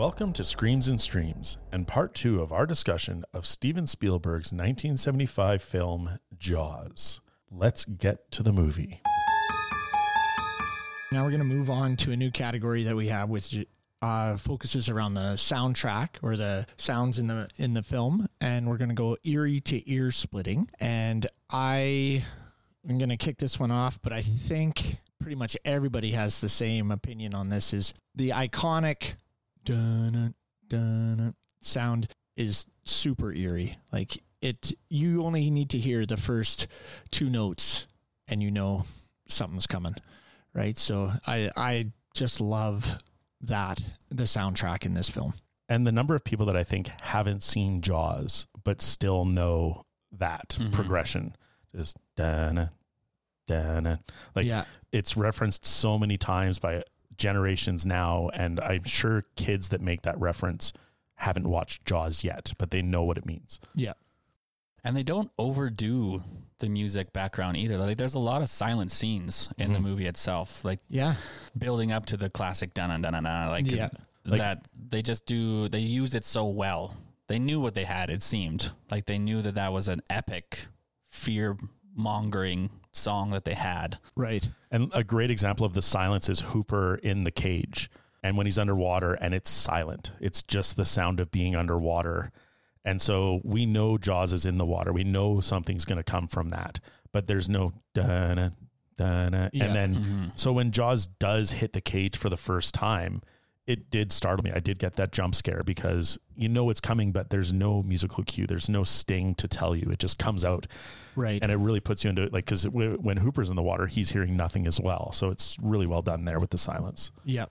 Welcome to Screams and Streams and part two of our discussion of Steven Spielberg's 1975 film Jaws. Let's get to the movie. Now we're going to move on to a new category that we have, which uh, focuses around the soundtrack or the sounds in the in the film, and we're going to go eerie to ear splitting. And I am going to kick this one off, but I think pretty much everybody has the same opinion on this. Is the iconic dun dun sound is super eerie. Like it, you only need to hear the first two notes, and you know something's coming right? So I I just love that the soundtrack in this film. And the number of people that I think haven't seen Jaws but still know that Mm-hmm. progression is dana dana like Yeah. it's referenced so many times by generations now and I'm sure kids that make that reference haven't watched Jaws yet but they know what it means. Yeah. And they don't overdo the music background either. Like there's a lot of silent scenes in the Mhm. movie itself, like Yeah. building up to the classic dun dun dun dun. Like, Yeah. Like- that they just do. They used it so well. They knew what they had. It seemed like they knew that that was an epic, fear mongering song that they had. Right. And a great example of the silence is Hooper in the cage. And when he's underwater and it's silent, it's just the sound of being underwater. And so we know Jaws is in the water. We know something's going to come from that, but there's no dun dun. Yeah. And then, mm-hmm. so when Jaws does hit the cage for the first time, it did startle me. I did get that jump scare because you know it's coming, but there's no musical cue. There's no sting to tell you. It just comes out Right. and it really puts you into like because when Hooper's in the water, he's hearing nothing as well. So it's really well done there with the silence. yeah.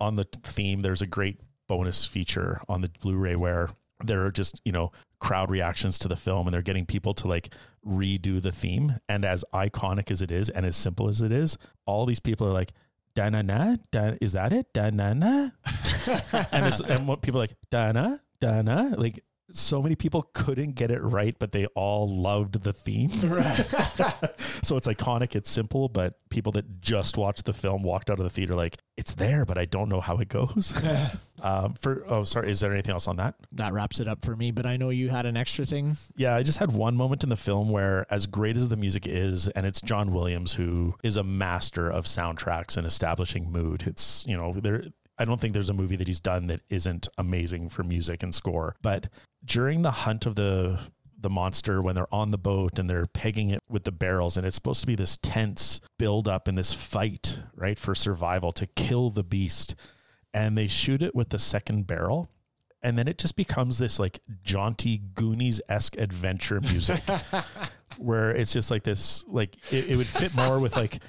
On the theme, there's a great bonus feature on the Blu-ray where there are just you know crowd reactions to the film, and they're getting people to like redo the theme. And as iconic as it is, and as simple as it is, all these people are like. Da na na, da, is that it? Da na na, and there's, and what people are like da na da na, like so many people couldn't get it right, but they all loved the theme. so it's iconic, it's simple, but people that just watched the film walked out of the theater like, it's there, but I don't know how it goes. Um, for oh, sorry, is there anything else on that? That wraps it up for me, but I know you had an extra thing. Yeah, I just had one moment in the film where, as great as the music is, and it's John Williams who is a master of soundtracks and establishing mood. It's you know there. I don't think there's a movie that he's done that isn't amazing for music and score. But during the hunt of the the monster when they're on the boat and they're pegging it with the barrels and it's supposed to be this tense build up and this fight right for survival to kill the beast and they shoot it with the second barrel and then it just becomes this like jaunty Goonies esque adventure music, where it's just like this like it, it would fit more with like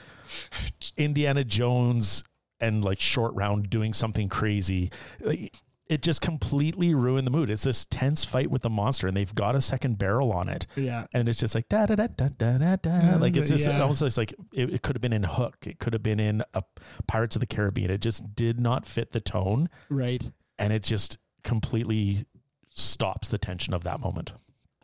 Indiana Jones and like short round doing something crazy. Like, it just completely ruined the mood. It's this tense fight with the monster, and they've got a second barrel on it, Yeah. and it's just like da da da da da da da. Mm, like it's just Yeah. almost like it, it could have been in Hook. It could have been in a Pirates of the Caribbean. It just did not fit the tone Right. and it just completely stops the tension of that moment.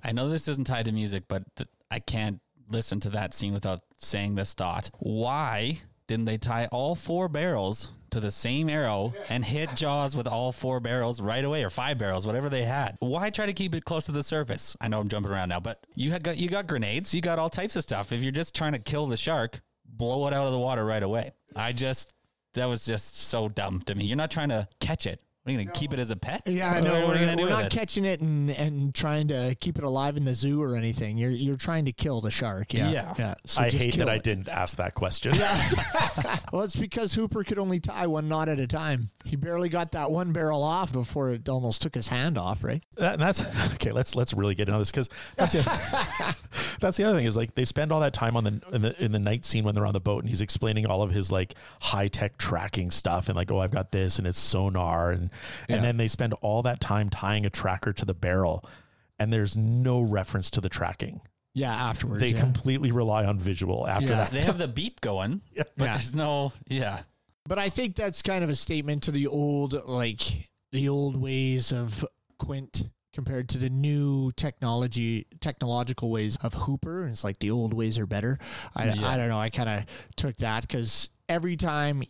I know this isn't tied to music, but th- I can't listen to that scene without saying this thought. Why didn't they tie all four barrels to the same arrow and hit Jaws with all four barrels right away or five barrels, whatever they had? Why try to keep it close to the surface? I know I'm jumping around now, but you had got you got grenades, you got all types of stuff. If you're just trying to kill the shark, blow it out of the water right away. I just that was just so dumb to me. You're not trying to catch it. Are you going to keep it as a pet? Yeah, I know. What are We're, going to do we're not it? catching it and, and trying to keep it alive in the zoo or anything. You're you're trying to kill the shark. Yeah. Yeah. Yeah. So I hate kill that I didn't ask that question. Well, it's because Hooper could only tie one knot at a time. He barely got that one barrel off before it almost took his hand off, right? That- that's okay. Let's let's really get into this because that's the, that's the other thing is like they spend all that time on the in the in the night scene when they're on the boat and he's explaining all of his like high tech tracking stuff and like oh I've got this and it's sonar and Yeah. and then they spend all that time tying a tracker to the barrel and there's no reference to the tracking. Yeah, afterwards. They yeah. completely rely on visual after Yeah. that. They have the beep going, but Yeah. there's no, yeah. But I think that's kind of a statement to the old, like the old ways of Quint compared to the new technology, technological ways of Hooper. And it's like the old ways are better. I, Yeah. I don't know. I kind of took that because every time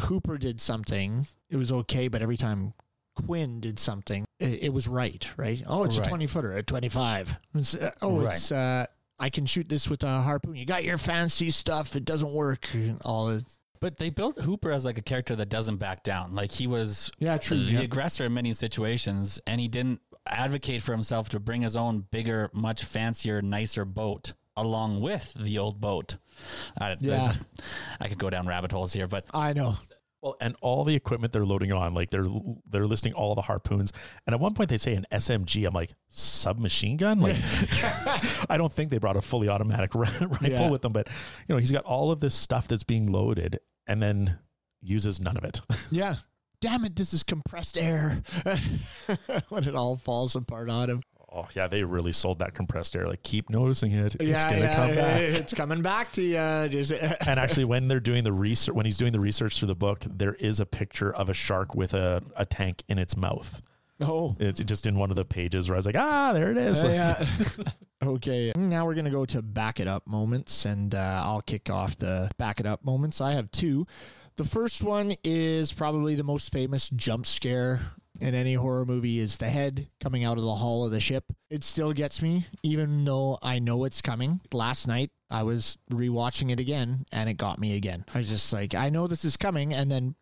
Hooper did something, it was okay. But every time Quint did something, it, it was right, right? Oh, it's Right. a 20 footer at 25. It's, uh, oh, Right. it's, uh, I can shoot this with a harpoon. You got your fancy stuff. It doesn't work. All it, But they built Hooper as like a character that doesn't back down. Like he was yeah, true. the yeah. aggressor in many situations, and he didn't advocate for himself to bring his own bigger, much fancier, nicer boat along with the old boat. I, Yeah. I could go down rabbit holes here, but I know. Well, and all the equipment they're loading on, like they're they're listing all the harpoons, and at one point they say an SMG. I'm like submachine gun. Like I don't think they brought a fully automatic rifle Yeah. with them, but you know he's got all of this stuff that's being loaded, and then uses none of it. Yeah. Damn it, this is compressed air. when it all falls apart on him. Oh yeah, they really sold that compressed air. Like keep noticing it. it's gonna yeah, come back. It's coming back to you. And actually when they're doing the research when he's doing the research through the book there is a picture of a shark with a, a tank in its mouth oh. it's just in one of the pages where i was like ah there it is Uh, yeah. okay. Now we're going to go to back it up moments, and uh, I'll kick off the back it up moments. I have two. The first one is probably the most famous jump scare in any horror movie is the head coming out of the hull of the ship. It still gets me, even though I know it's coming. Last night I was rewatching it again and it got me again. I was just like, I know this is coming, and then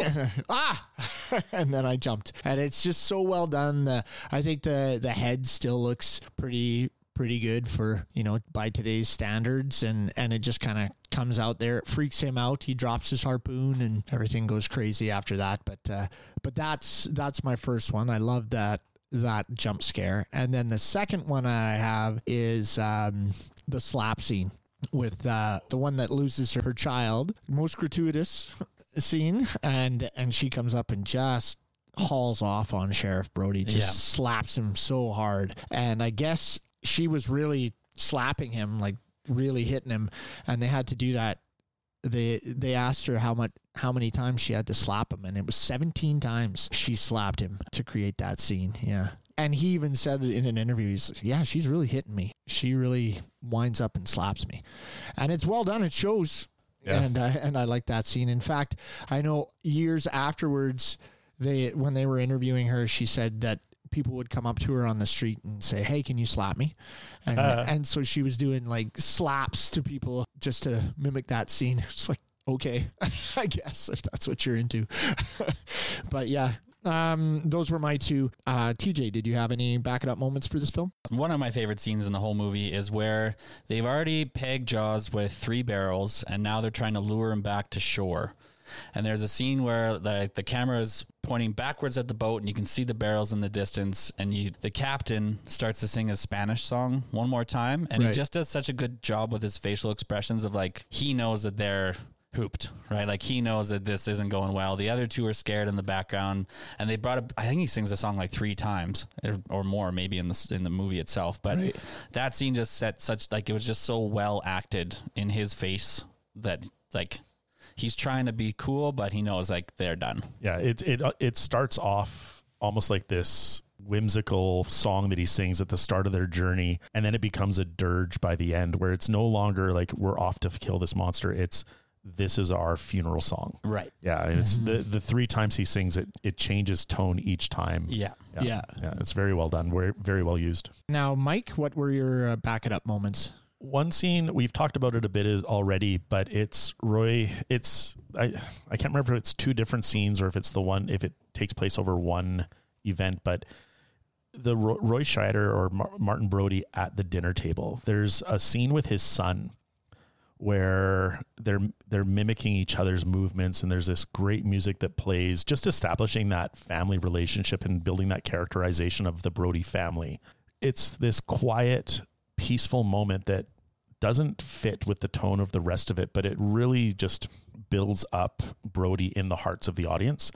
ah and then i jumped and it's just so well done the, i think the the head still looks pretty pretty good for you know by today's standards. And and it just kind of comes out there it freaks him out. He drops his harpoon and everything goes crazy after that. But uh but that's that's my first one. I love that that jump scare. And then the second one i have is um the slap scene with uh, the one that loses her, child. Most gratuitous scene. And and she comes up and just hauls off on sheriff brody just Yeah. slaps him so hard. And i guess she was really slapping him like really hitting him and they had to do that. They they asked her how much how many times she had to slap him and it was 17 times she slapped him to create that scene yeah. And he even said in an interview he's like yeah she's really hitting me. She really winds up and slaps me. And it's well done it shows. Yeah. and I, and I like that scene. In fact I know years afterwards they when they were interviewing her she said that people would come up to her on the street and say hey can you slap me? And Uh. and so she was doing like slaps to people just to mimic that scene. It's like okay i guess if that's what you're into. But yeah um those were my two. Uh tj did you have any back it up moments for this film? One of my favorite scenes in the whole movie is where they've already pegged Jaws with three barrels, and now they're trying to lure him back to shore. And there's a scene where the the camera is pointing backwards at the boat, and you can see the barrels in the distance. And you, the captain starts to sing his Spanish song one more time, and he just does such a good job with his facial expressions of like he knows that they're hooped, right? Like he knows that this isn't going well. The other two are scared in the background, and they brought up. I think he sings the song like three times or- or more, maybe in the in the movie itself. But Right. that scene just set such like it was just so well acted in his face that like he's trying to be cool, but he knows like they're done. Yeah, it it uh, it starts off almost like this whimsical song that he sings at the start of their journey, and then it becomes a dirge by the end, where it's no longer like we're off to kill this monster. It's this is our funeral song. Right. Yeah, and it's the the three times he sings it, it changes tone each time. Yeah. yeah, yeah. It's very well done. Very very well used. now mike what were your uh, back it up moments One scene we've talked about it a bit is already, but it's Roy. It's I I can't remember if it's two different scenes or if it's the one if it takes place over one event, but the Ro- Roy Scheider or Martin Brody at the dinner table. There's a scene with his son where they're they're mimicking each other's movements and there's this great music that plays just establishing that family relationship and building that characterization of the Brody family. It's this quiet, peaceful moment that doesn't fit with the tone of the rest of it, but it really just builds up Brody in the hearts of the audience.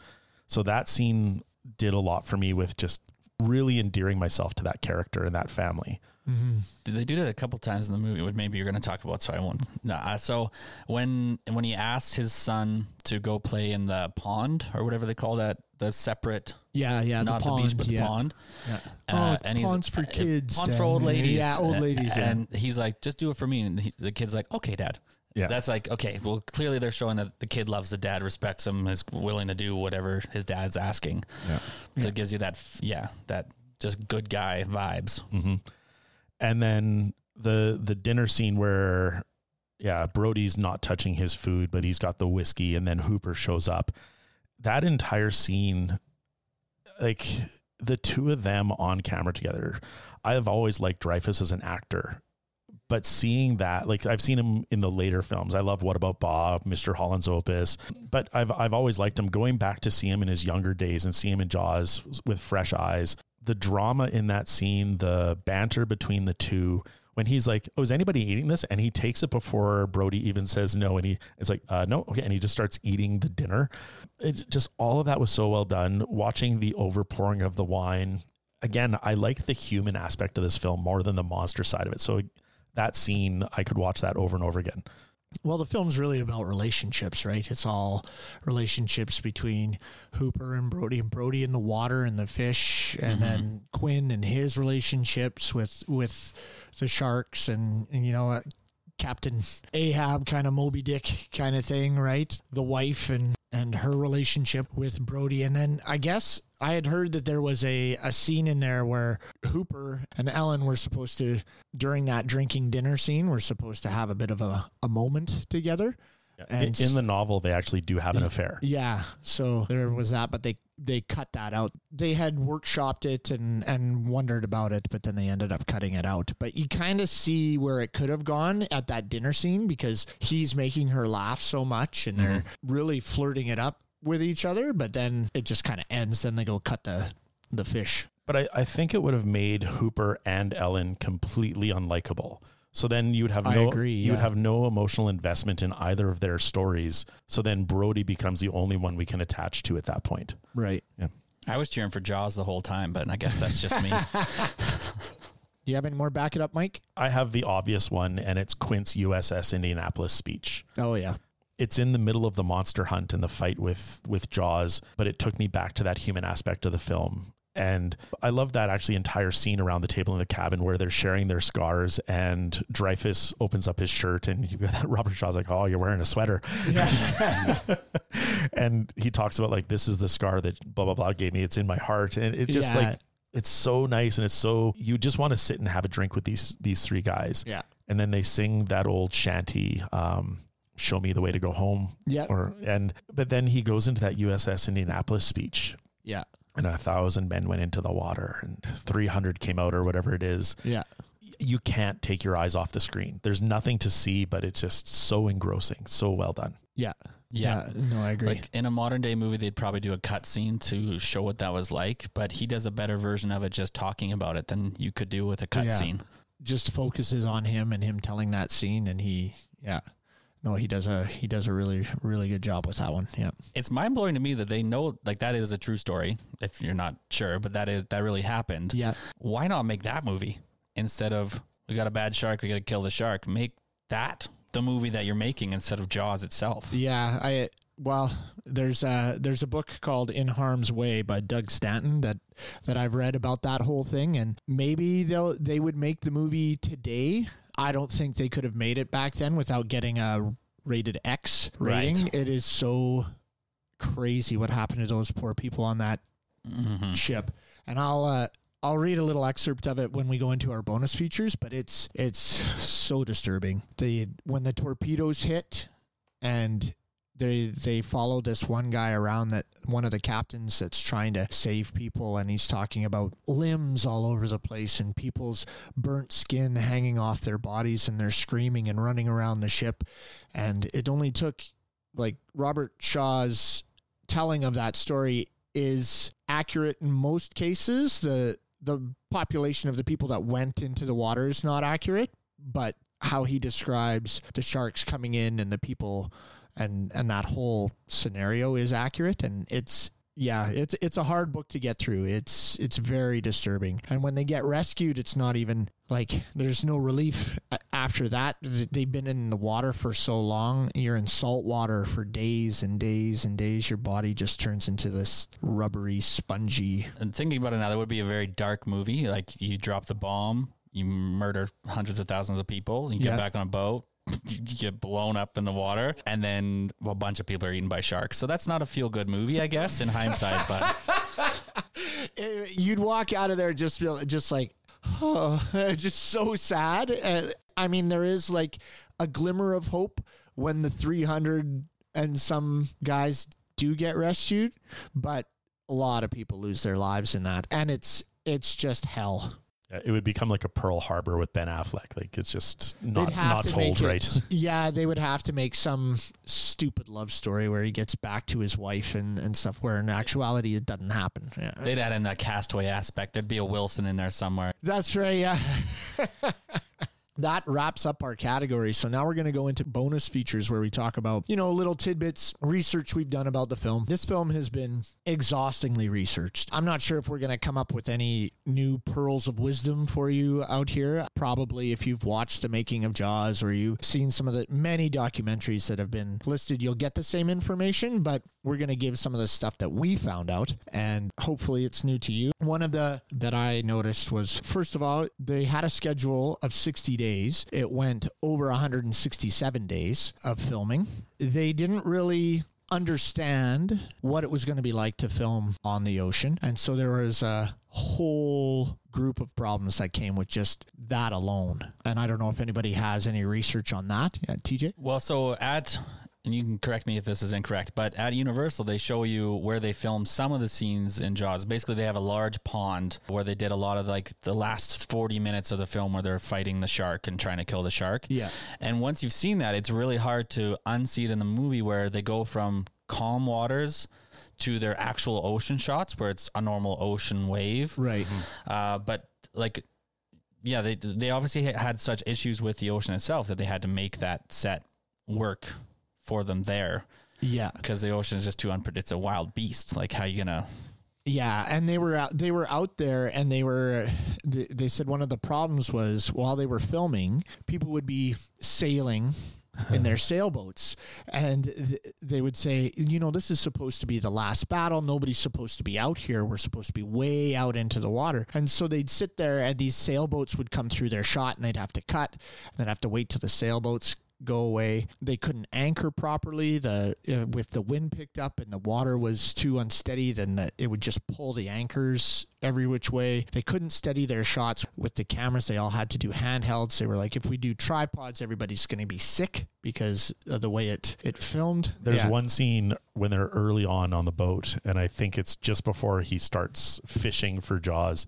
So that scene did a lot for me with just really endearing myself to that character and that family. Mm-hmm. Did they do that a couple times in the movie? Which maybe you're going to talk about, so I won't. No. So when when he asked his son to go play in the pond or whatever they call that, the separate, yeah yeah not the the, beach, but yeah. the pond. yeah Uh, oh, and he's- ponds for kids Ponds for old ladies. yeah old ladies yeah. And he's like, just do it for me. And he, the kid's like, okay, dad. Yeah. That's like, okay, well, clearly they're showing that the kid loves the dad, respects him, is willing to do whatever his dad's asking. Yeah. So it gives you that, yeah, that just good guy vibes. hmm And then the the dinner scene where, yeah, Brody's not touching his food, but he's got the whiskey, and then Hooper shows up. That entire scene, like the two of them on camera together, I have always liked Dreyfuss as an actor. But seeing that, like I've seen him in the later films. I love What About Bob, Mr. Holland's Opus. But I've I've always liked him. Going back to see him in his younger days and see him in Jaws with fresh eyes, the drama in that scene, the banter between the two, when he's like, "Oh, is anybody eating this?" and he takes it before Brody even says no, and he is like, uh, "No, okay," and he just starts eating the dinner. It's just all of that was so well done. Watching the overpouring of the wine again, I liked the human aspect of this film more than the monster side of it. So that scene, I could watch that over and over again. Well, the film's really about relationships, right? It's all relationships between Hooper and Brody, and Brody and the water and the fish, and then Quint and his relationships with with the sharks, and, and you know, uh, Captain Ahab kind of Moby Dick kind of thing, right? The wife and and her relationship with Brody, and then I guess I had heard that there was a a scene in there where Hooper and Ellen were supposed to during that drinking dinner scene were supposed to have a bit of a, a moment together. In, And in the novel, they actually do have an affair. Yeah, so there was that, but they they cut that out. They had workshopped it and and wondered about it, but then they ended up cutting it out. But you kind of see where it could have gone at that dinner scene because he's making her laugh so much, and they're mm-hmm. really flirting it up with each other. But then it just kind of ends. Then they go cut the the fish. But I, I think it would have made Hooper and Ellen completely unlikable. So then you would have I no agree, you would have no emotional investment in either of their stories. So then Brody becomes the only one we can attach to at that point. Right. Yeah. I was cheering for Jaws the whole time, but I guess that's just me. Do you have any more? Back it up, Mike. I have the obvious one, and it's Quint's USS Indianapolis speech. Oh yeah. It's in the middle of the monster hunt and the fight with with Jaws, but it took me back to that human aspect of the film. And I love that actually entire scene around the table in the cabin where they're sharing their scars and Dreyfuss opens up his shirt and you've got that Robert Shaw's like, Oh, you're wearing a sweater. and he talks about like this is the scar that blah blah blah gave me. It's in my heart. And it just Yeah. like it's so nice and it's so you just want to sit and have a drink with these these three guys. Yeah. And then they sing that old shanty, um, show me the way to go home. Yeah. Or and but then he goes into that USS Indianapolis speech Yeah. And a thousand men went into the water and 300 came out or whatever it is Yeah. you can't take your eyes off the screen there's nothing to see but it's just so engrossing so well done Yeah. Yeah. No, I agree. Like in a modern day movie, they'd probably do a cut scene to show what that was like, but he does a better version of it just talking about it than you could do with a cut Yeah. scene. just focuses on him and him telling that scene and he yeah no he does a he does a really really good job with that one yeah It's mind blowing to me that they know like that is a true story. If you're not sure, but that is that really happened. yeah Why not make that movie instead of we got a bad shark, we got to kill the shark? Make that the movie that you're making instead of Jaws itself. yeah i well there's a there's a book called in harm's way by doug stanton that that i've read about that whole thing and maybe they'll they would make the movie today i don't think they could have made it back then without getting a rated x rating Right. it is so crazy what happened to those poor people on that Mhm. ship, and I'll uh, I'll read a little excerpt of it when we go into our bonus features. But it's it's so disturbing. The when the torpedoes hit, and they they follow this one guy around that one of the captains that's trying to save people, and he's talking about limbs all over the place and people's burnt skin hanging off their bodies, and they're screaming and running around the ship, and it only took like Robert Shaw's telling of that story is accurate in most cases. The the population of the people that went into the water is not accurate, but how he describes the sharks coming in and the people and and that whole scenario is accurate and it's yeah, it's it's a hard book to get through. It's it's very disturbing. And when they get rescued, it's not even like there's no relief after that. They've been in the water for so long. You're in salt water for days and days and days. Your body just turns into this rubbery, spongy. And thinking about it now, that would be a very dark movie. Like you drop the bomb, you murder hundreds of thousands of people, you Yeah. get back on a boat, get blown up in the water, and then a bunch of people are eaten by sharks. So that's not a feel good movie, I guess, in hindsight. But Eh, You'd walk out of there just feel just like, oh, just so sad. Uh, I mean, there is like a glimmer of hope when the 300 and some guys do get rescued, but a lot of people lose their lives in that, and it's it's just hell. Yeah, It would become like a Pearl Harbor with Ben Affleck. Like it's just not They'd not to told it- right. Yeah, they would have to make some stupid love story where he gets back to his wife and, and stuff, where in actuality it doesn't happen. Yeah. they'd add in that castaway aspect. There'd be a Wilson in there somewhere. That's right, yeah. That wraps up our category. So now we're going to go into bonus features where we talk about, you know, little tidbits, research we've done about the film. This film has been exhaustingly researched. I'm not sure if we're going to come up with any new pearls of wisdom for you out here. Probably if you've watched the making of Jaws or you've seen some of the many documentaries that have been listed, you'll get the same information, but we're going to give some of the stuff that we found out and hopefully it's new to you. One of the that I noticed was first of all, they had a schedule of 60 days. It went over 167 days of filming. They didn't really understand what it was going to be like to film on the ocean. And so there was a whole group of problems that came with just that alone. And I don't know if anybody has any research on that. Yeah, TJ? Well, so at and you can correct me if this is incorrect, but at Universal they show you where they filmed some of the scenes in Jaws. Basically, they have a large pond where they did a lot of like the last 40 minutes of the film where they're fighting the shark and trying to kill the shark. Yeah. And once you've seen that, it's really hard to unsee it in the movie where they go from calm waters to their actual ocean shots where it's a normal ocean wave. Right. Uh, but like, yeah, they they obviously had such issues with the ocean itself that they had to make that set work for them there Yeah. because the ocean is just too unpredictable. It's a wild beast. Like, how you gonna? Yeah, and they were out, they were out there, and they were. They, they said one of the problems was while they were filming, people would be sailing in their sailboats, and th- they would say, you know, this is supposed to be the last battle. Nobody's supposed to be out here. We're supposed to be way out into the water, and so they'd sit there, and these sailboats would come through their shot, and they'd have to cut, and then have to wait till the sailboats go away. They couldn't anchor properly. The uh, if the wind picked up and the water was too unsteady, then the, it would just pull the anchors every which way. They couldn't steady their shots with the cameras. They all had to do handhelds. They were like, if we do tripods, everybody's going to be sick because of the way it it filmed. There's Yeah. one scene when they're early on on the boat, and I think it's just before he starts fishing for Jaws,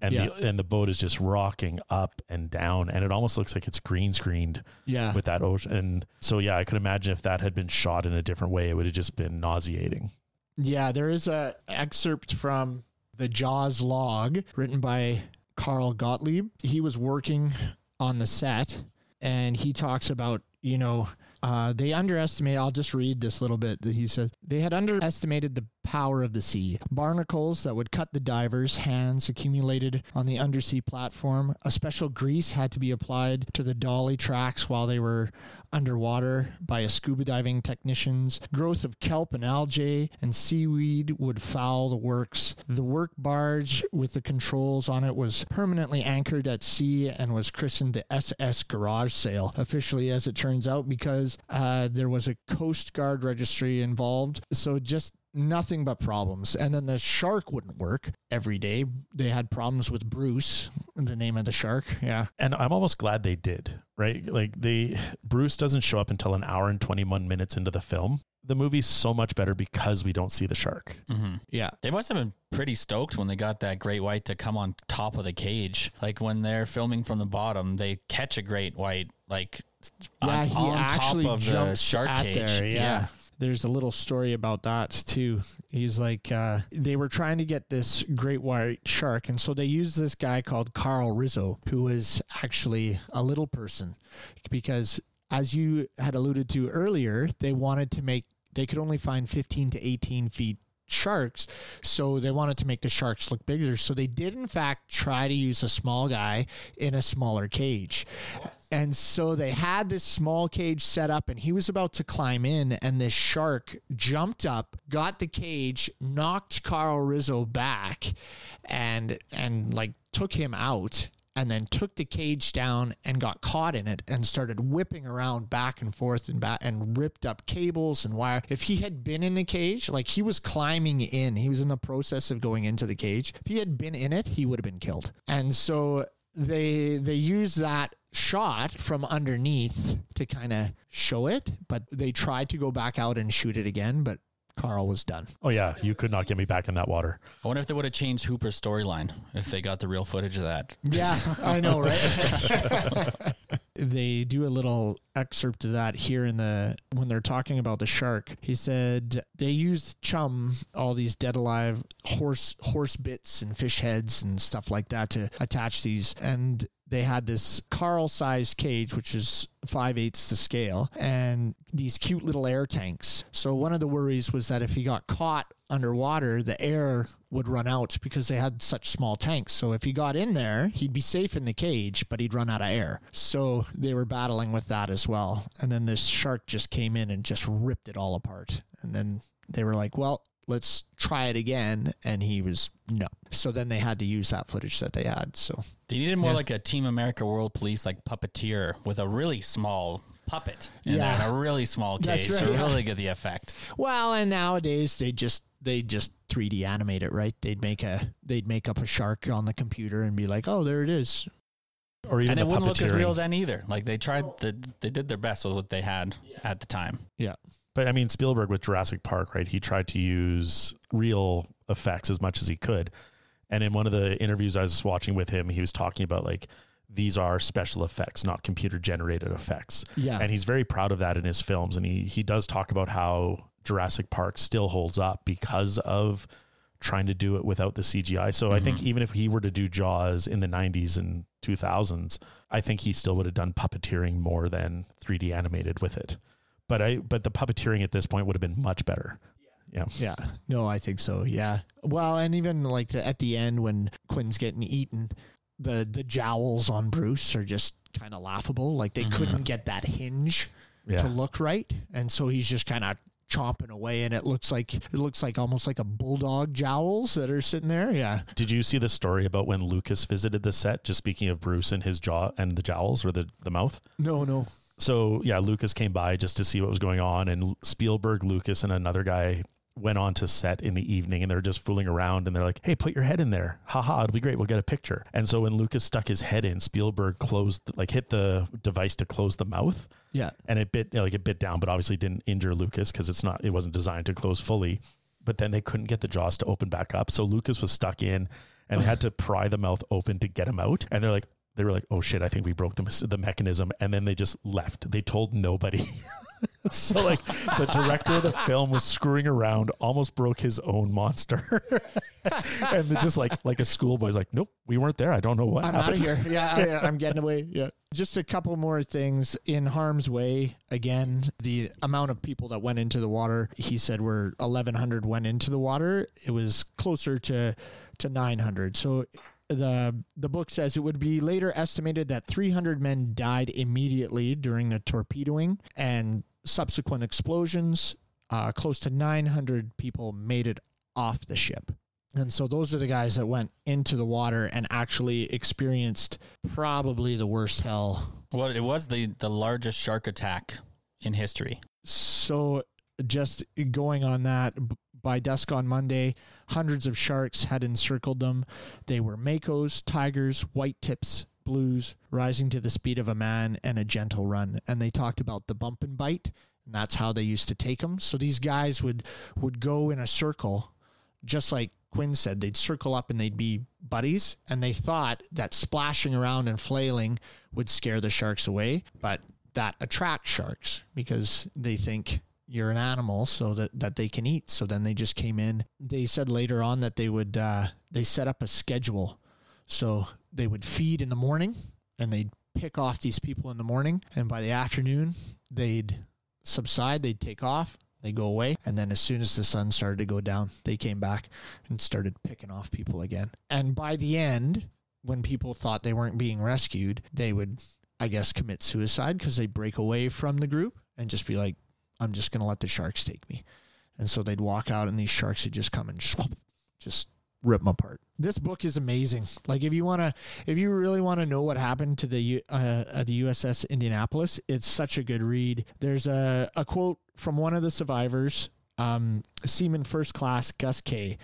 and Yeah. the and the boat is just rocking up and down, and it almost looks like it's green screened Yeah. with that ocean. And so, yeah, I could imagine if that had been shot in a different way, it would have just been nauseating. Yeah, there is a excerpt from the Jaws log written by Carl Gottlieb. He was working on the set and he talks about, you know, uh, they underestimate, I'll just read this little bit that he said. They had underestimated the power of the sea. Barnacles that would cut the divers' hands accumulated on the undersea platform. A special grease had to be applied to the dolly tracks while they were underwater by a scuba diving technicians. Growth of kelp and algae and seaweed would foul the works. The work barge with the controls on it was permanently anchored at sea and was christened the SS Garage Sale, officially as it turns out, because uh, there was a Coast Guard registry involved. So just nothing but problems. And then the shark wouldn't work every day. They had problems with Bruce, the name of the shark. Yeah. And I'm almost glad they did, right? Like they Bruce doesn't show up until an hour and 21 minutes into the film. The movie's so much better because we don't see the shark. Mm-hmm. Yeah. They must have been pretty stoked when they got that great white to come on top of the cage. Like when they're filming from the bottom, they catch a great white like Yeah, on, he on actually top of the shark cage. there. Yeah. There's a little story about that too. He's like, uh, they were trying to get this great white shark, and so they used this guy called Carl Rizzo, who was actually a little person, because as you had alluded to earlier, they wanted to make they could only find 15 to 18 feet sharks so they wanted to make the sharks look bigger. So they did in fact try to use a small guy in a smaller cage. And so they had this small cage set up and he was about to climb in and this shark jumped up got the cage knocked carl rizzo back and and like took him out and then took the cage down and got caught in it and started whipping around back and forth and back and ripped up cables and wire. If he had been in the cage, like he was climbing in, he was in the process of going into the cage. If he had been in it, he would have been killed. And so they they use that shot from underneath to kind of show it, but they tried to go back out and shoot it again, but Carl was done. Oh yeah, you could not get me back in that water. I wonder if they would have changed Hooper's storyline if they got the real footage of that. Yeah, I know, right? they do a little excerpt of that here in the when they're talking about the shark. He said they used chum, all these dead alive horse horse bits and fish heads and stuff like that to attach these and they had this Carl sized cage, which is five eighths the scale, and these cute little air tanks. So one of the worries was that if he got caught underwater, the air would run out because they had such small tanks. So if he got in there, he'd be safe in the cage, but he'd run out of air. So they were battling with that as well. And then this shark just came in and just ripped it all apart. And then they were like, well, let's try it again. And he was no. So then they had to use that footage that they had. So They needed more Yeah. like a Team America World Police, like puppeteer with a really small puppet in Yeah. a really small That's cage right, to yeah. really get the effect. Well, and nowadays they just they just 3D animate it, right? They'd make a they'd make up a shark on the computer and be like, "Oh, there it is." Or even and it wouldn't look as real then either. Like they tried, the, they did their best with what they had at the time. Yeah. But I mean, Spielberg with Jurassic Park, right? He tried to use real effects as much as he could. And in one of the interviews I was watching with him, he was talking about like these are special effects, not computer generated effects. Yeah. And he's very proud of that in his films. And he he does talk about how Jurassic Park still holds up because of trying to do it without the CGI. So I think mm-hmm. even if he were to do Jaws in the 90s and 2000s, I think he still would have done puppeteering more than 3D animated with it. But I but the puppeteering at this point would have been much better. Yeah. Yeah. No, I think so. Yeah. Well, and even like the, at the end when Quint's getting eaten, the the jowls on Bruce are just kind of laughable. Like they mm-hmm. couldn't get that hinge Yeah. to look right, and so he's just kind of chomping away, and it looks like it looks like almost like a bulldog jowls that are sitting there. Yeah. Did you see the story about when Lucas visited the set? Just speaking of Bruce and his jaw and the jowls or the, the mouth. No, no. So yeah, Lucas came by just to see what was going on, and Spielberg, Lucas, and another guy went on to set in the evening, and they're just fooling around, and they're like, "Hey, put your head in there, haha, it'll be great. We'll get a picture." And so when Lucas stuck his head in, Spielberg closed, like, hit the device to close the mouth, Yeah. and it bit, like, it bit down, but obviously didn't injure Lucas because it's not, it wasn't designed to close fully. But then they couldn't get the jaws to open back up, so Lucas was stuck in, and they had to pry the mouth open to get him out. And they're like, they were like, "Oh shit, I think we broke the the mechanism," and then they just left. They told nobody. so like the director of the film was screwing around, almost broke his own monster, and they're just like like a schoolboy's like, "Nope, we weren't there. I don't know what I'm out of here. Yeah, I, I'm getting away. Yeah. Just a couple more things in harm's way. Again, the amount of people that went into the water, he said were 1,100 went into the water. It was closer to to 900. So the the book says it would be later estimated that 300 men died immediately during the torpedoing and subsequent explosions. Uh, close to 900 people made it off the ship. And so those are the guys that went into the water and actually experienced probably the worst hell. Well, it was the, the largest shark attack in history. So just going on that, by dusk on Monday, hundreds of sharks had encircled them. They were makos, tigers, white tips, blues, rising to the speed of a man and a gentle run. And they talked about the bump and bite, and that's how they used to take them. So these guys would would go in a circle, just like Quint said, they'd circle up and they'd be buddies. And they thought that splashing around and flailing would scare the sharks away, but that attracts sharks because they think you're an animal so that, that they can eat. So then they just came in. They said later on that they would, uh, they set up a schedule. So they would feed in the morning and they'd pick off these people in the morning. And by the afternoon, they'd subside, they'd take off, they go away. And then as soon as the sun started to go down, they came back and started picking off people again. And by the end, when people thought they weren't being rescued, they would, I guess, commit suicide because they'd break away from the group and just be like, I'm just going to let the sharks take me. And so they'd walk out and these sharks would just come and just, rip them apart. This book is amazing. Like if you want to, if you really want to know what happened to the uh, uh, the USS Indianapolis, it's such a good read. There's a a quote from one of the survivors, um, Seaman First Class Gus Kay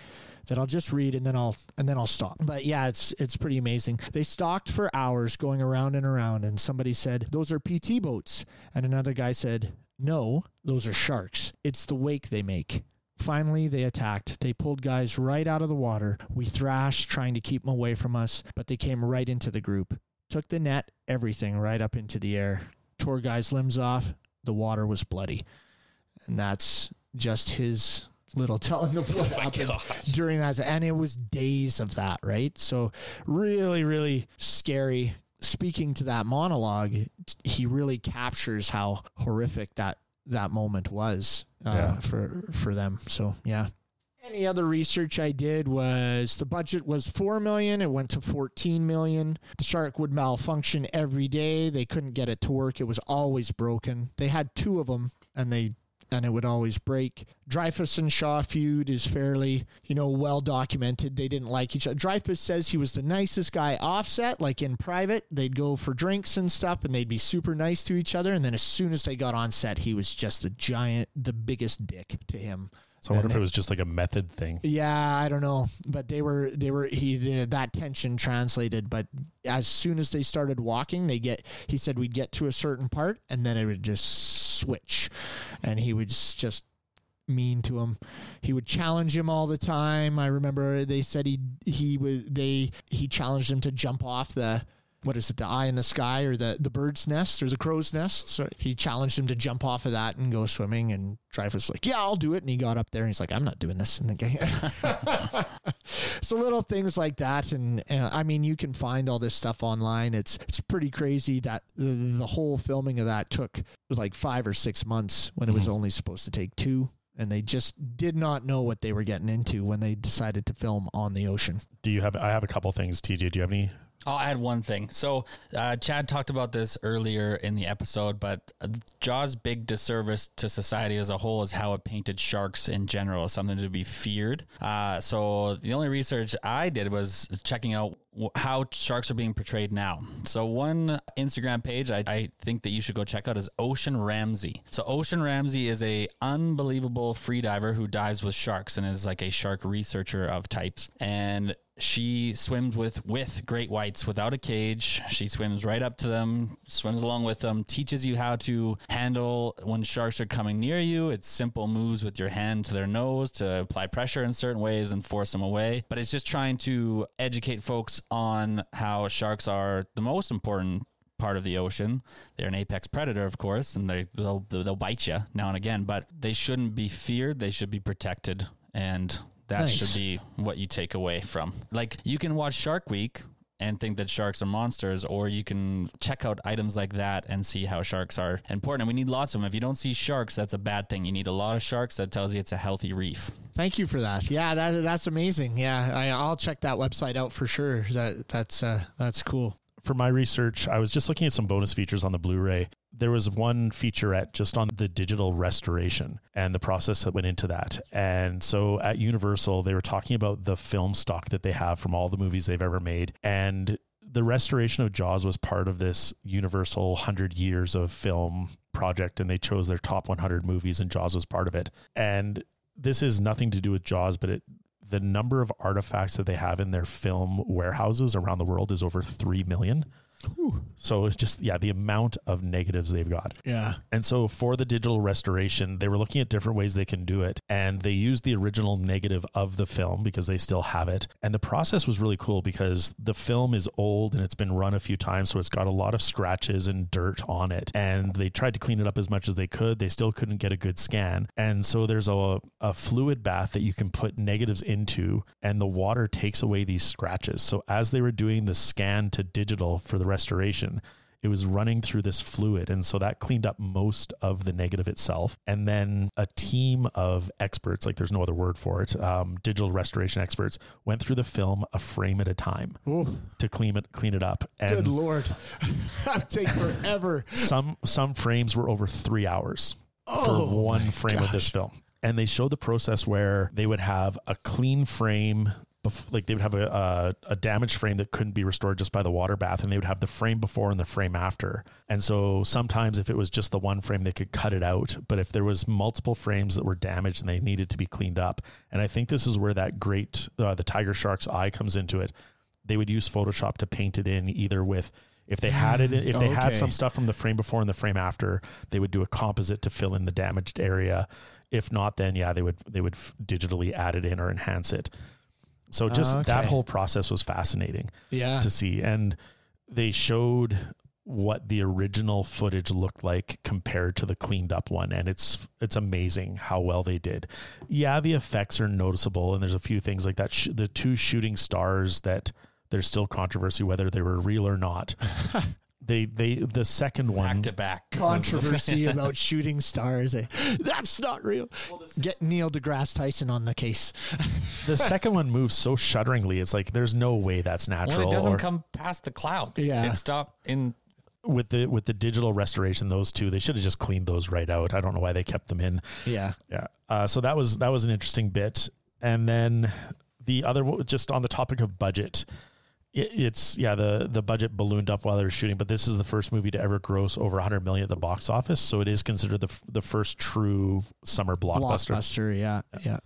that I'll just read and then I'll and then I'll stop. But yeah, it's it's pretty amazing. They stalked for hours going around and around and somebody said, "Those are PT boats." And another guy said, "No, those are sharks. It's the wake they make." Finally, they attacked. They pulled guys right out of the water. We thrashed, trying to keep them away from us, but they came right into the group. Took the net, everything right up into the air. Tore guys' limbs off. The water was bloody. And that's just his little telling of what oh happened during that. And it was days of that, right? So, really, really scary. Speaking to that monologue, he really captures how horrific that that moment was uh, Yeah. for for them. So yeah. Any other research I did was the budget was four million. It went to fourteen million. The shark would malfunction every day. They couldn't get it to work. It was always broken. They had two of them, and they and it would always break. Dreyfuss and Shaw feud is fairly, you know, well documented. They didn't like each other. Dreyfuss says he was the nicest guy offset, like in private. They'd go for drinks and stuff and they'd be super nice to each other. And then as soon as they got on set, he was just the giant, the biggest dick to him. So I wonder if it was just like a method thing. Yeah, I don't know, but they were they were he the, that tension translated. But as soon as they started walking, they get he said we'd get to a certain part and then it would just switch, and he would just mean to him. He would challenge him all the time. I remember they said he he was they he challenged him to jump off the. What is it, the eye in the sky or the, the bird's nest or the crow's nest? So he challenged him to jump off of that and go swimming. And Dreyfuss was like, Yeah, I'll do it. And he got up there and he's like, I'm not doing this. And the guy, so little things like that and, and i mean you can find all this stuff online it's it's pretty crazy that the, the whole filming of that took like five or six months when it was mm-hmm. only supposed to take two and they just did not know what they were getting into when they decided to film on the ocean Do you have? I have a couple things. TJ, do you have any? I'll add one thing. So, uh, Chad talked about this earlier in the episode, but uh, Jaws' big disservice to society as a whole is how it painted sharks in general as something to be feared. Uh, so, the only research I did was checking out how sharks are being portrayed now. So, one Instagram page I, I think that you should go check out is Ocean Ramsey. So, Ocean Ramsey is a unbelievable freediver who dives with sharks and is like a shark researcher of types. And she swims with with great whites without a cage. She swims right up to them, swims along with them, teaches you how to handle when sharks are coming near you. It's simple moves with your hand to their nose to apply pressure in certain ways and force them away. But it's just trying to educate folks on how sharks are the most important part of the ocean. They're an apex predator, of course, and they they'll, they'll bite you now and again. But they shouldn't be feared. They should be protected, and that Nice. should be what you take away from. Like you can watch Shark Week and think that sharks are monsters, or you can check out items like that and see how sharks are important. And we need lots of them. If you don't see sharks, that's a bad thing. You need a lot of sharks. That tells you it's a healthy reef. thank you for that yeah that, that's amazing yeah I, i'll check that website out for sure that that's uh that's cool For my research, I was just looking at some bonus features on the Blu-ray. There was one featurette just on the digital restoration and the process that went into that. And so at Universal, they were talking about the film stock that they have from all the movies they've ever made. And the restoration of Jaws was part of this Universal 100 years of film project, and they chose their top 100 movies, and Jaws was part of it. And this is nothing to do with Jaws, but it the number of artifacts that they have in their film warehouses around the world is over 3 million. So it's just, yeah, the amount of negatives they've got. yeah And so for the digital restoration, they were looking at different ways they can do it. And they used the original negative of the film because they still have it. And the process was really cool because the film is old and it's been run a few times. So it's got a lot of scratches and dirt on it. And they tried to clean it up as much as they could. They still couldn't get a good scan. And so there's a, a fluid bath that you can put negatives into, and the water takes away these scratches. So as they were doing the scan to digital for the restoration, it was running through this fluid. And so that cleaned up most of the negative itself. And then a team of experts, like there's no other word for it, um, digital restoration experts, went through the film a frame at a time oh to clean it, clean it up. good lord that take forever some some frames were over three hours Oh, for one frame of this film. And they showed the process where they would have a clean frame bef- like they would have a, a a damaged frame that couldn't be restored just by the water bath, and they would have the frame before and the frame after. And so sometimes if it was just the one frame, they could cut it out. But if there was multiple frames that were damaged and they needed to be cleaned up, and I think this is where that great uh, the tiger shark's eye comes into it. They would use Photoshop to paint it in either with if they had it if they had Okay. some stuff from the frame before and the frame after, they would do a composite to fill in the damaged area. If not, then yeah, they would they would digitally add it in or enhance it. So just ah, that Okay. whole process was fascinating Yeah. to see, and they showed what the original footage looked like compared to the cleaned up one. And it's it's amazing how well they did. Yeah the effects are noticeable. And there's a few things like that. The two shooting stars that there's still controversy whether they were real or not they they the second one Back to back. Controversy about shooting stars. eh? That's not real. Get Neil deGrasse Tyson on the case. the second one moves so shudderingly it's like there's no way that's natural When it doesn't or- come past the cloud. Yeah. It stopped in with the with the digital restoration those two they should have just cleaned those right out i don't know why they kept them in Yeah. Yeah. Uh, so that was that was an interesting bit, and then the other just on the topic of budget, it, it's yeah the the budget ballooned up while they were shooting, but this is the first movie to ever gross over 100 million at the box office, so it is considered the f- the first true summer blockbuster. Blockbuster. Yeah. Yeah.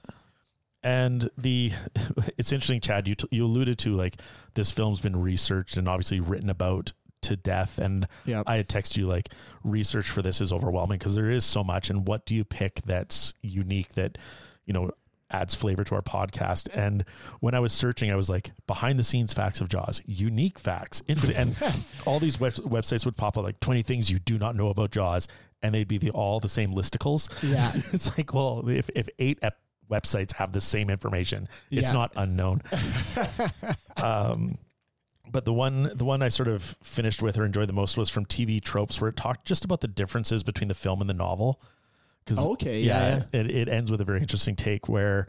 And the it's interesting, Chad. You t- you alluded to like this film's been researched and obviously written about to death, and Yeah. I had texted you like research for this is overwhelming because there is so much. And what do you pick that's unique that you know adds flavor to our podcast? And when I was searching, I was like behind the scenes facts of Jaws, unique facts, and all these web- websites would pop up like twenty things you do not know about Jaws, and they'd be the, all the same listicles. Yeah. it's like well, if if eight ep- websites have the same information, it's Yeah. not unknown. um, but the one the one I sort of finished with or enjoyed the most was from TV Tropes, where it talked just about the differences between the film and the novel. Because Okay, yeah, it it ends with a very interesting take where.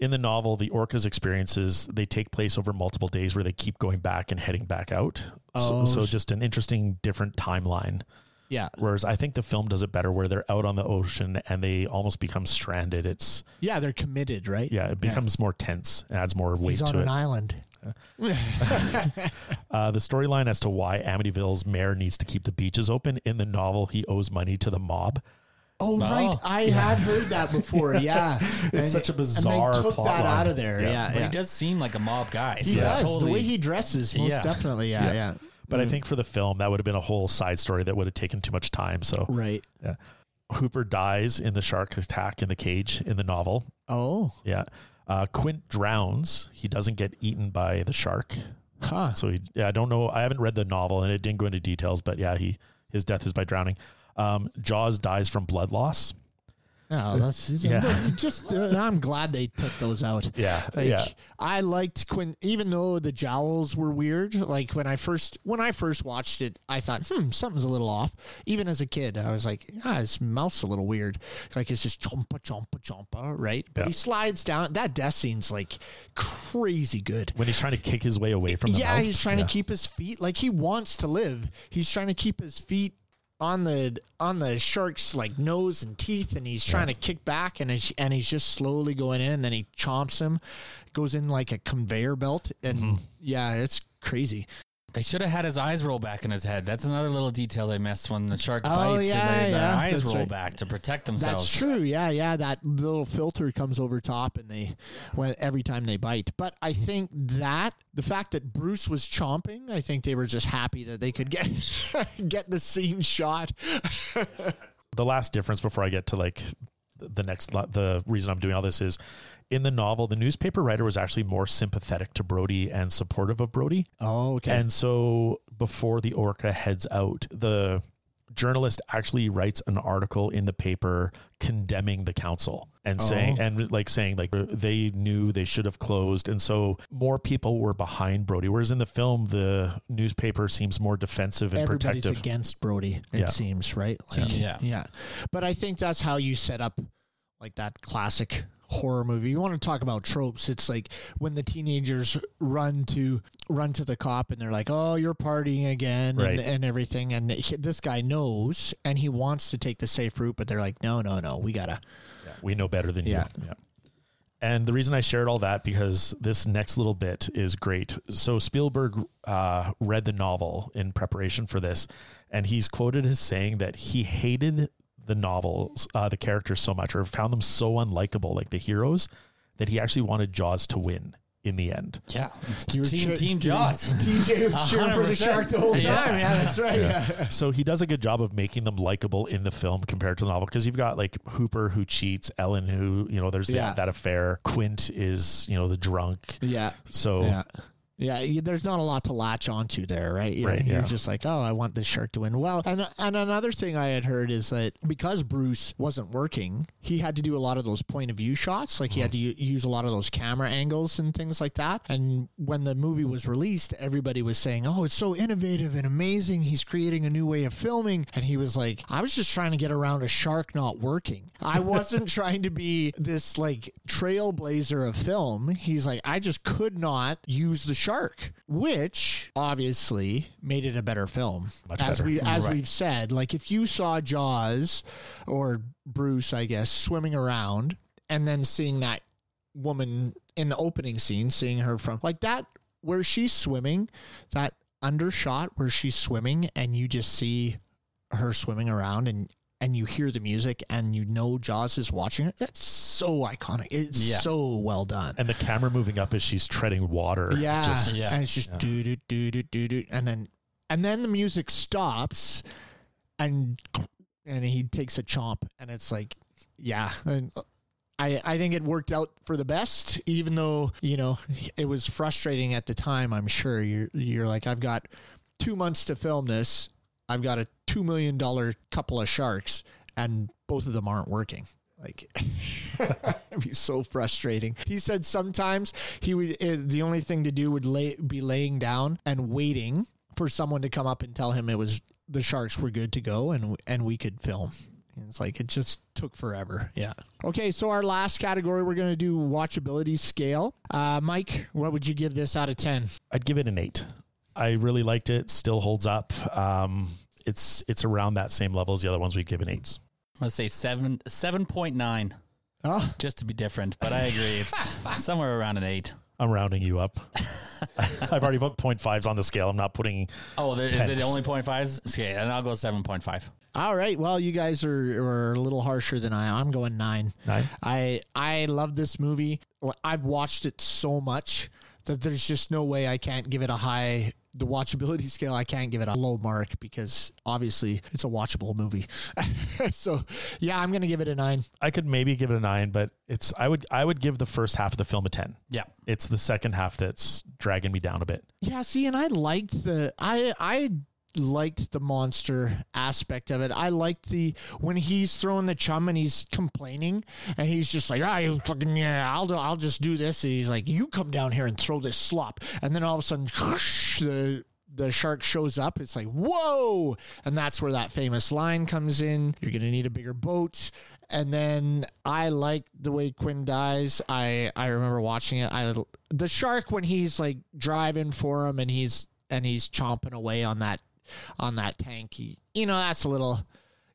In the novel, the Orca's experiences they take place over multiple days, where they keep going back and heading back out. Oh, so, so just an interesting, different timeline. Yeah. Whereas I think the film does it better, where they're out on the ocean and they almost become stranded. It's Yeah. They're committed, right? yeah, it becomes more tense, adds more weight He's on to an it. island. Uh, the storyline as to why Amityville's mayor needs to keep the beaches open in the novel, he owes money to the mob. Oh, Oh, right. I had heard that before. Yeah. It's such a bizarre And they took plot that line. out of there. Yeah. Yeah. But yeah. he does seem like a mob guy. He so does. Totally, The way he dresses, most Yeah. definitely. Yeah. Yeah. Yeah. But I think for the film, that would have been a whole side story that would have taken too much time. So Right. yeah. Hooper dies in the shark attack in the cage in the novel. Oh. Yeah. Uh, Quint drowns. He doesn't get eaten by the shark. Huh. So he, yeah, I don't know. I haven't read the novel and it didn't go into details, but yeah, he his death is by drowning. Um, Jaws dies from blood loss. Oh, that's Yeah. just. Uh, I'm glad they took those out. Yeah, Like, yeah, I liked Quint, even though the jowls were weird. Like when I first when I first watched it, I thought, hmm, something's a little off. Even as a kid, I was like, ah, his mouth's a little weird. Like it's just chompa chompa chompa, right? But Yeah. he slides down. That death scene's like crazy good. when he's trying to kick his way away from the yeah, mouth. he's trying Yeah. to keep his feet like he wants to live. He's trying to keep his feet on the on the shark's like nose and teeth, and he's trying to kick back, and he's, and he's just slowly going in, and then he chomps him, goes in like a conveyor belt, and Mm-hmm. yeah, it's crazy. They should have had his eyes roll back in his head. That's another little detail they missed when the shark bites Oh, bites. yeah, and they, the yeah, eyes that's roll right. back to protect themselves. That's true. Yeah, yeah. That little filter comes over top, and they when every time they bite. But I think that the fact that Bruce was chomping, I think they were just happy that they could get get the scene shot. the last difference before I get to like the next the reason I'm doing all this is in the novel the newspaper writer was actually more sympathetic to Brody and supportive of Brody Oh, okay. and so before the Orca heads out the journalist actually writes an article in the paper condemning the council and oh. saying Oh. and like saying like they knew they should have closed and so more people were behind Brody whereas in the film the newspaper seems more defensive and Everybody's protective against Brody, it Yeah. seems, right? Like, Yeah. Yeah. But I think that's how you set up like that classic horror movie. You want to talk about tropes. It's like when the teenagers run to run to the cop and they're like, "Oh, you're partying again," Right. and, and everything. And he- this guy knows and he wants to take the safe route, but they're like, "No, no, no, we gotta." we know better than Yeah. you. Yeah. And the reason I shared all that because this next little bit is great. So Spielberg uh, read the novel in preparation for this, and he's quoted as saying that he hated the novels, uh, the characters so much, or found them so unlikable, like the heroes, that he actually wanted Jaws to win in the end. Yeah. You were Team, cheer- team Jaws. TJ was cheering for the shark the whole time. Yeah, that's right. Yeah. So he does a good job of making them likable in the film compared to the novel because you've got like Hooper who cheats, Ellen who you know there's Yeah. that, that affair, Quint is you know the drunk. Yeah. So Yeah. You- there's not a lot to latch onto there, right? You're, Right, you're yeah. just like, oh, I want this shark to win. Well, and and another thing I had heard is that because Bruce wasn't working, he had to do a lot of those point of view shots. Like he had to u- use a lot of those camera angles and things like that. And when the movie was released, everybody was saying, oh, it's so innovative and amazing. He's creating a new way of filming. And he was like, I was just trying to get around a shark not working. I wasn't trying to be this like trailblazer of film. He's like, I just could not use the shark, which obviously made it a better film. Much as better. we mm, as Right. we've said, like if you saw Jaws or Bruce, I guess, swimming around and then seeing that woman in the opening scene, seeing her from like that where she's swimming, that undershot where she's swimming and you just see her swimming around and and you hear the music and you know Jaws is watching it. That's so iconic. It's Yeah. so well done. and the camera moving up as she's treading water. Yeah, Just- Yeah. and it's just do do do do do do, and then and then the music stops, and and he takes a chomp, and it's like, yeah, and uh, I I think it worked out for the best, even though you know it was frustrating at the time. I'm sure you're you're like, I've got two months to film this. I've got a two million dollar couple of sharks, and both of them aren't working. Like, it'd be so frustrating. He said sometimes he would. Uh, the only thing to do would lay, be laying down and waiting for someone to come up and tell him it was the sharks were good to go and and we could film. It's like it just took forever. Yeah. Okay, so our last category we're going to do watchability scale. Uh, Mike, what would you give this out of ten? I'd give it an eight. I really liked it. Still holds up. Um, it's it's around that same level as the other ones we've given eights. Let's say seven seven point nine, Oh, just to be different. But I agree, it's somewhere around an eight. I'm rounding you up. I've already put point fives on the scale. I'm not putting. Oh, there, is it Tense. only point fives? Okay, and I'll go seven point five. all right. Well, you guys are, are a little harsher than I. I'm going nine. Nine. I I love this movie. I've watched it so much that there's just no way I can't give it a high the watchability scale. I can't give it a low mark because obviously it's a watchable movie. so yeah, I'm gonna give it a nine. I could maybe give it a nine, but it's I would I would give the first half of the film a ten. Yeah. It's the second half that's dragging me down a bit. Yeah, see, and I liked the I I liked the monster aspect of it. I liked the when he's throwing the chum and he's complaining and he's just like, ah, you fucking yeah, I'll do, I'll just do this. And he's like, you come down here and throw this slop, and then all of a sudden, the the shark shows up. It's like, whoa, and that's where that famous line comes in. You're gonna need a bigger boat. And then I like the way Quint dies. I I remember watching it. I the shark when he's like driving for him and he's and he's chomping away on that on that tank. You know, that's a little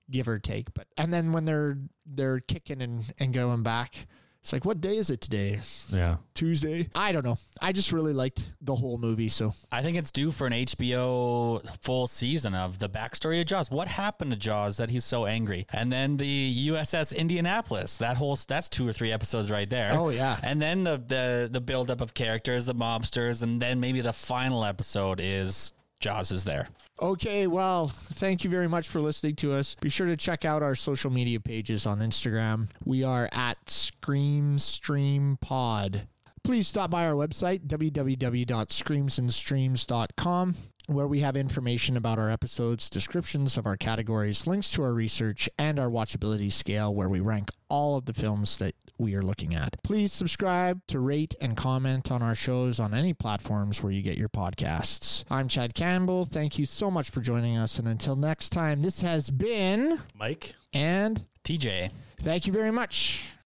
give or take. But and then when they're they're kicking and and going back, it's like, what day is it today? Yeah. Tuesday. I don't know. I just really liked the whole movie. So I think it's due for an HBO full season of the backstory of Jaws. What happened to Jaws that he's so angry? And then the USS Indianapolis. That whole that's two or three episodes right there. Oh, yeah. And then the the the buildup of characters, the mobsters, and then maybe the final episode is Jaws is there. Okay, well, thank you very much for listening to us. Be sure to check out our social media pages on Instagram. We are at Scream Stream Pod. Please stop by our website, www.screamsandstreams.com, where we have information about our episodes, descriptions of our categories, links to our research, and our watchability scale, where we rank all of the films that we are looking at. Please subscribe to rate and comment on our shows on any platforms where you get your podcasts. I'm Chad Campbell. Thank you so much for joining us. And until next time, this has been, Mike. and TJ. thank you very much.